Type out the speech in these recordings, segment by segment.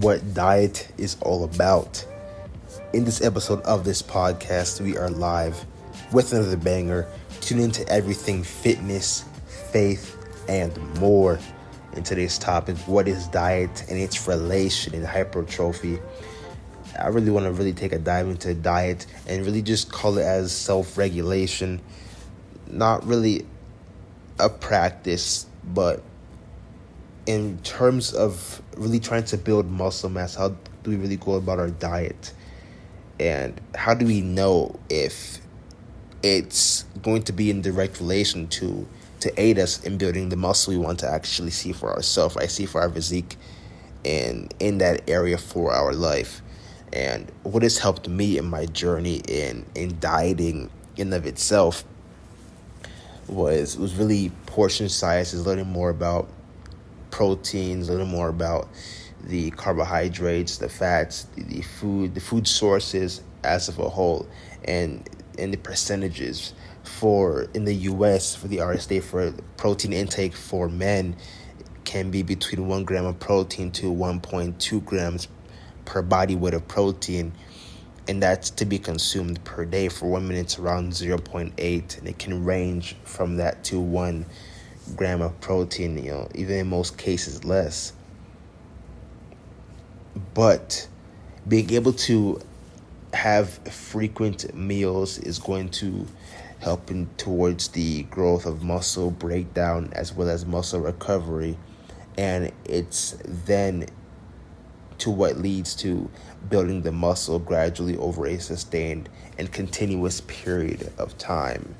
what diet is all about. In this episode of this podcast, we are live with another banger. Tune into everything fitness, faith, and more. In today's topic, what is diet and its relation in hypertrophy? I really want to really take a dive into diet and really just call it as self regulation, not really a practice, but in terms of really trying to build muscle mass, how do we really go about our diet? And how do we know if it's going to be in direct relation to to aid us in building the muscle we want to actually see for ourselves, I see for our physique and in that area for our life. And what has helped me in my journey in in dieting in of itself was was really portion sizes, learning more about proteins, a little more about the carbohydrates, the fats, the, the food, the food sources as of a whole, and and the percentages for in the U.S. for the RSA for protein intake for men can be between one gram of protein to one point two grams per body weight of protein and that's to be consumed per day for women it's around 0.8 and it can range from that to one gram of protein you know even in most cases less but being able to have frequent meals is going to help in towards the growth of muscle breakdown as well as muscle recovery and it's then to what leads to building the muscle gradually over a sustained and continuous period of time.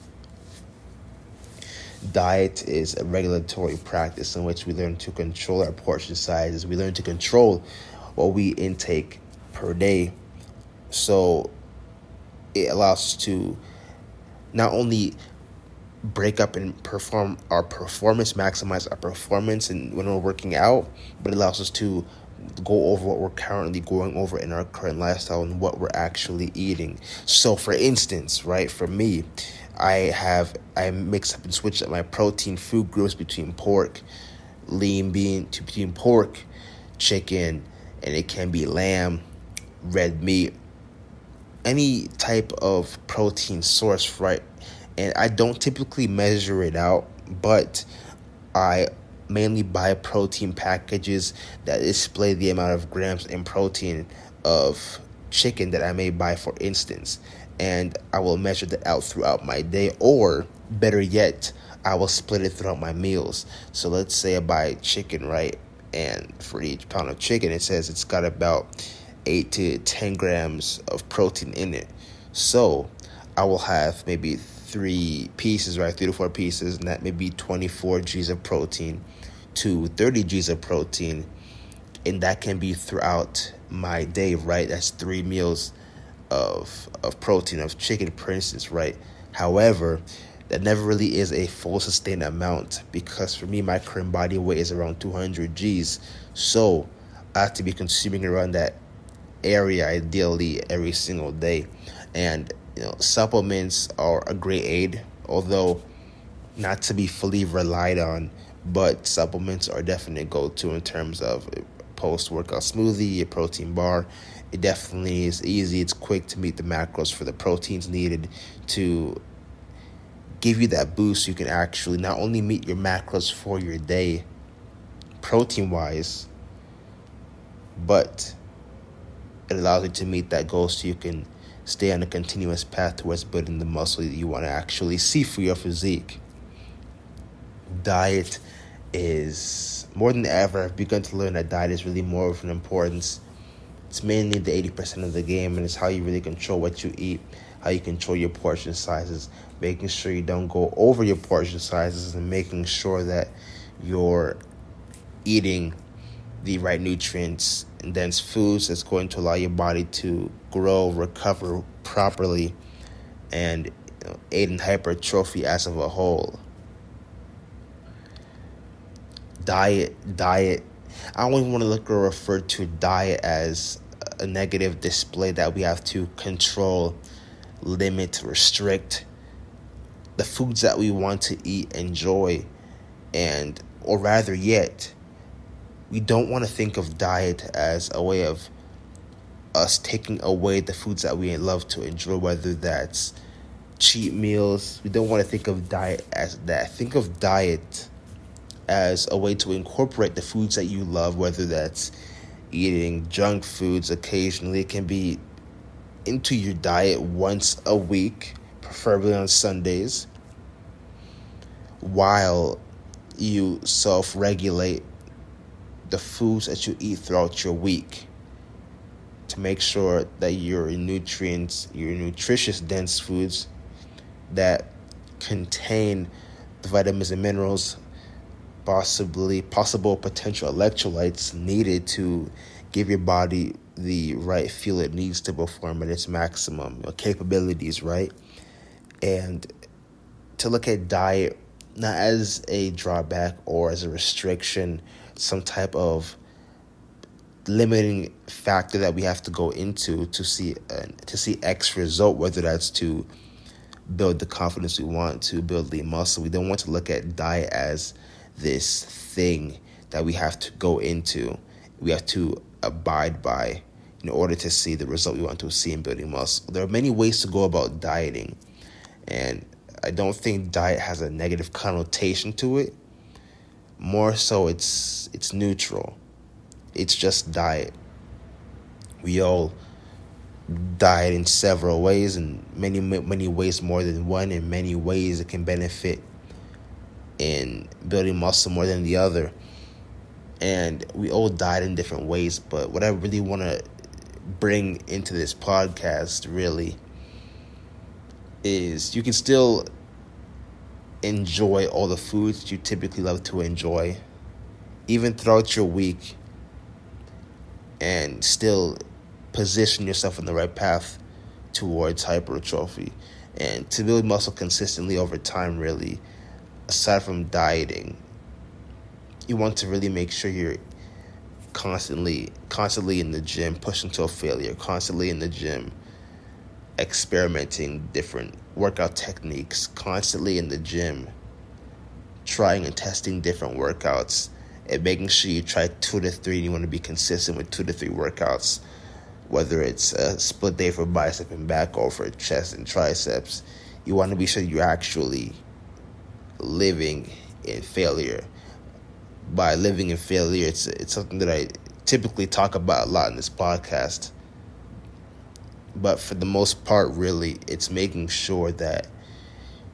Diet is a regulatory practice in which we learn to control our portion sizes. We learn to control what we intake per day. So it allows us to not only break up and perform our performance, maximize our performance and when we're working out, but it allows us to go over what we're currently going over in our current lifestyle and what we're actually eating. So, for instance, right, for me, I have I mix up and switch up my protein food groups between pork, lean bean to between pork, chicken, and it can be lamb, red meat, any type of protein source, right? And I don't typically measure it out, but I mainly buy protein packages that display the amount of grams in protein of chicken that I may buy, for instance. And I will measure that out throughout my day, or better yet, I will split it throughout my meals. So let's say I buy chicken, right? And for each pound of chicken, it says it's got about 8 to 10 grams of protein in it. So I will have maybe three pieces, right? Three to four pieces, and that may be 24 G's of protein to 30 G's of protein. And that can be throughout my day, right? That's three meals of of protein of chicken, for instance, right? However, that never really is a full sustained amount because for me, my current body weight is around 200 G's. So I have to be consuming around that area ideally every single day. And you know, supplements are a great aid, although not to be fully relied on. But supplements are definitely go to in terms of post workout smoothie, a protein bar. It definitely is easy. It's quick to meet the macros for the proteins needed to give you that boost. You can actually not only meet your macros for your day, protein wise, but it allows you to meet that goal so you can stay on a continuous path towards building the muscle that you want to actually see for your physique. Diet is more than ever. I've begun to learn that diet is really more of an importance. It's mainly the 80% of the game, and it's how you really control what you eat, how you control your portion sizes, making sure you don't go over your portion sizes, and making sure that you're eating the right nutrients and dense foods that's going to allow your body to grow, recover properly, and you know, aid in hypertrophy as of a whole. Diet, diet. I even want to look or refer to diet as a negative display that we have to control, limit, restrict the foods that we want to eat, enjoy, and or rather yet we don't want to think of diet as a way of us taking away the foods that we love to enjoy, whether that's cheat meals. We don't want to think of diet as that. Think of diet as a way to incorporate the foods that you love, whether that's eating junk foods occasionally. It can be into your diet once a week, preferably on Sundays, while you self regulate the foods that you eat throughout your week to make sure that your nutrients, your nutritious dense foods that contain the vitamins and minerals, possibly possible potential electrolytes needed to give your body the right fuel it needs to perform at its maximum capabilities, right? And to look at diet not as a drawback or as a restriction, some type of limiting factor that we have to go into to see uh, to see X result, whether that's to build the confidence we want to build the muscle. We don't want to look at diet as this thing that we have to go into. We have to abide by in order to see the result we want to see in building muscle. There are many ways to go about dieting, and I don't think diet has a negative connotation to it. More so, it's it's neutral. It's just diet. We all diet in several ways, and many many ways more than one. In many ways, it can benefit in building muscle more than the other. And we all died in different ways, but what I really want to bring into this podcast really is you can still enjoy all the foods you typically love to enjoy, even throughout your week, and still position yourself in the right path towards hypertrophy. And to build muscle consistently over time, really, aside from dieting, you want to really make sure you're constantly constantly in the gym pushing to a failure constantly in the gym experimenting different workout techniques constantly in the gym trying and testing different workouts and making sure you try two to three and you want to be consistent with two to three workouts whether it's a split day for bicep and back or for chest and triceps. You want to be sure you're actually living in failure by living in failure. It's it's something that I typically talk about a lot in this podcast. But for the most part, really, it's making sure that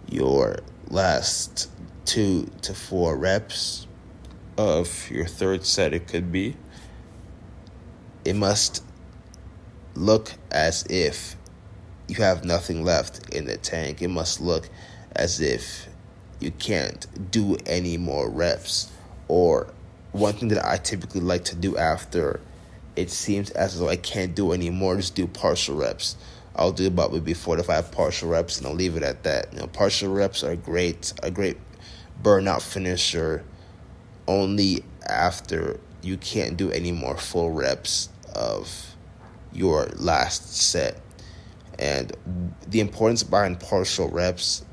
your last two to four reps of your third set, it could be, it must look as if you have nothing left in the tank. It must look as if you can't do any more reps or one thing that I typically like to do after it seems as though I can't do anymore, just do partial reps. I'll do about maybe four to five partial reps and I'll leave it at that. You know, partial reps are great, a great burnout finisher only after you can't do any more full reps of your last set. And the importance behind partial reps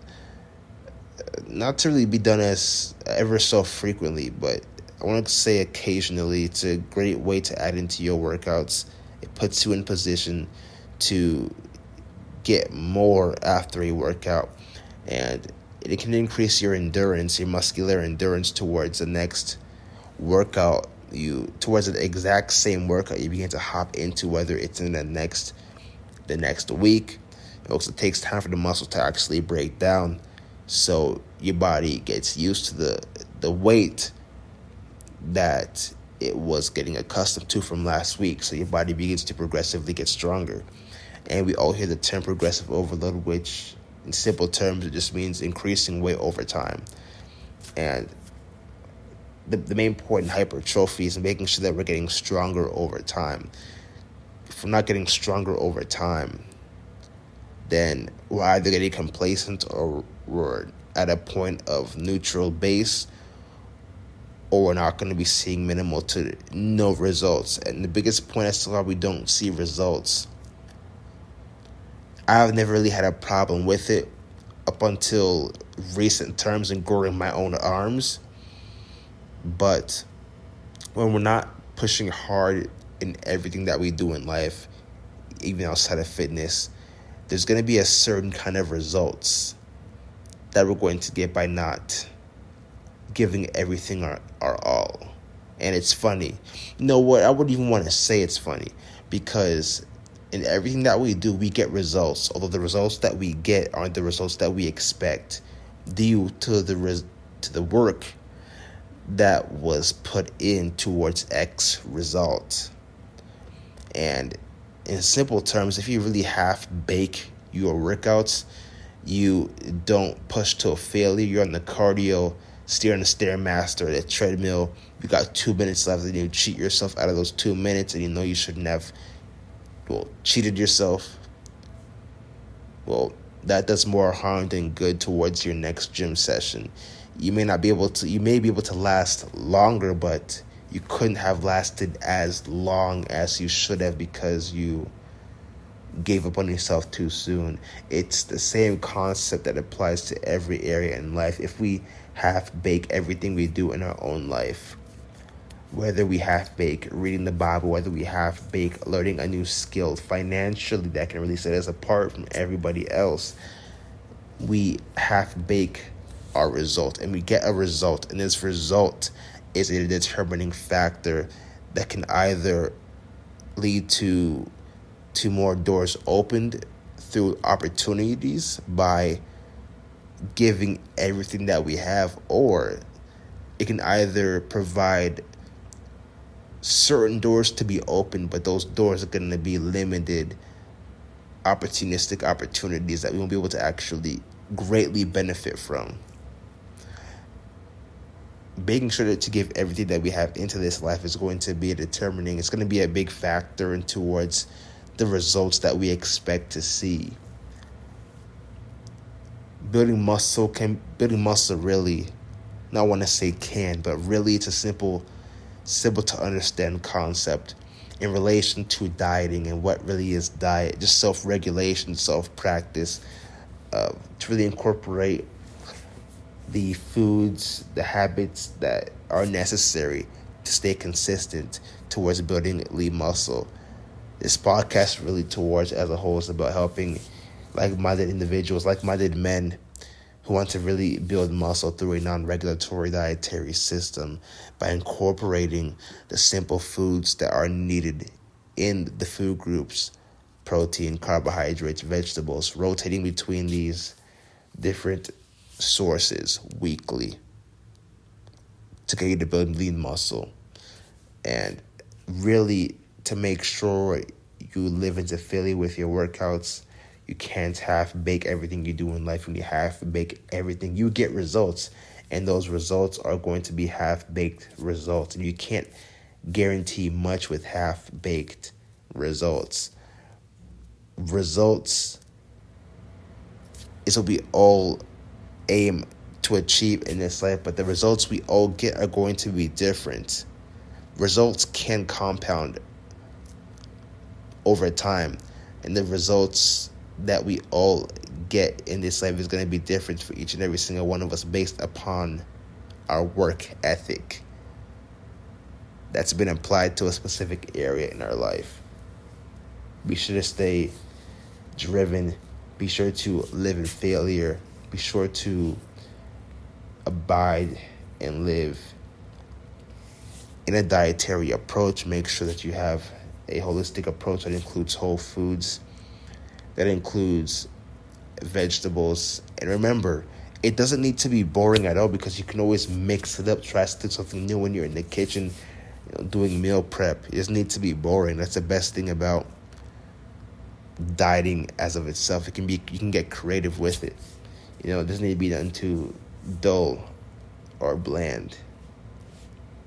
not to really be done as ever so frequently, but I want to say occasionally. It's a great way to add into your workouts. It puts you in position to get more after a workout, and it can increase your endurance, your muscular endurance towards the next workout. You towards the exact same workout you begin to hop into, whether it's in the next the next week. It also takes time for the muscle to actually break down so your body gets used to the the weight that it was getting accustomed to from last week. So your body begins to progressively get stronger. And we all hear the term progressive overload which in simple terms it just means increasing weight over time. And the, the main point in hypertrophy is making sure that we're getting stronger over time. If we're not getting stronger over time then we're either getting complacent or we're at a point of neutral base or we're not going to be seeing minimal to no results. And the biggest point as to why we don't see results, I've never really had a problem with it up until recent terms and growing my own arms. But when we're not pushing hard in everything that we do in life, even outside of fitness, there's going to be a certain kind of results that we're going to get by not giving everything our, our all. And it's funny. You know what? I wouldn't even want to say it's funny because in everything that we do, we get results. Although the results that we get aren't the results that we expect due to the res- to the work that was put in towards X result. And in simple terms, if you really half bake your workouts, you don't push to a failure. You're on the cardio, steering the stairmaster, the treadmill. You got two minutes left, and you cheat yourself out of those two minutes, and you know you shouldn't have, well, cheated yourself. Well, that does more harm than good towards your next gym session. You may not be able to. You may be able to last longer, but you couldn't have lasted as long as you should have because you gave up on yourself too soon. It's the same concept that applies to every area in life. If we half bake everything we do in our own life, whether we half bake reading the Bible, whether we half bake learning a new skill financially that can really set us apart from everybody else, we half bake our result and we get a result, and this result is a determining factor that can either lead to to more doors opened through opportunities by giving everything that we have or it can either provide certain doors to be open but those doors are going to be limited opportunistic opportunities that we won't be able to actually greatly benefit from. Making sure that to give everything that we have into this life is going to be determining it's going to be a big factor in towards the results that we expect to see building muscle can building muscle really not want to say can but really it's a simple simple to understand concept in relation to dieting and what really is diet just self-regulation self-practice uh, to really incorporate the foods, the habits that are necessary to stay consistent towards building lean muscle. This podcast really towards as a whole is about helping like-minded individuals, like-minded men who want to really build muscle through a non-regulatory dietary system by incorporating the simple foods that are needed in the food groups protein, carbohydrates, vegetables, rotating between these different sources weekly to get you to build lean muscle and really to make sure you live in failure with your workouts. You can't half bake everything you do in life. When you half bake everything, you get results, and those results are going to be half baked results. And you can't guarantee much with half baked results. Results is will be all aim to achieve in this life, but the results we all get are going to be different. Results can compound over time, and the results that we all get in this life is going to be different for each and every single one of us based upon our work ethic that's been applied to a specific area in our life. Be sure to stay driven. Be sure to live in failure be sure to abide and live in a dietary approach. Make sure that you have a holistic approach that includes whole foods, that includes vegetables. And remember, it doesn't need to be boring at all because you can always mix it up, try to do something new when you're in the kitchen, you know, doing meal prep. It doesn't need to be boring. That's the best thing about dieting as of itself. It can be you can get creative with it. You know, it doesn't need to be done too dull or bland.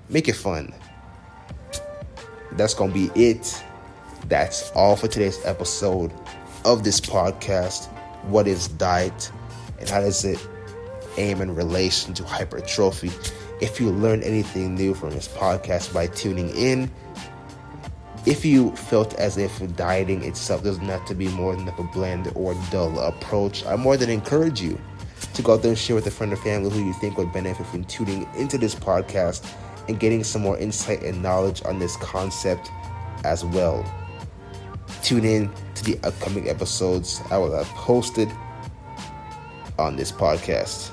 Make it fun. That's going to be it. That's all for today's episode of this podcast. What is diet and how does it aim in relation to hypertrophy? If you learned anything new from this podcast by tuning in, if you felt as if dieting itself doesn't have to be more than a bland or dull approach, I more than encourage you to go out there and share with a friend or family who you think would benefit from tuning into this podcast and getting some more insight and knowledge on this concept as well. Tune in to the upcoming episodes I will have posted on this podcast.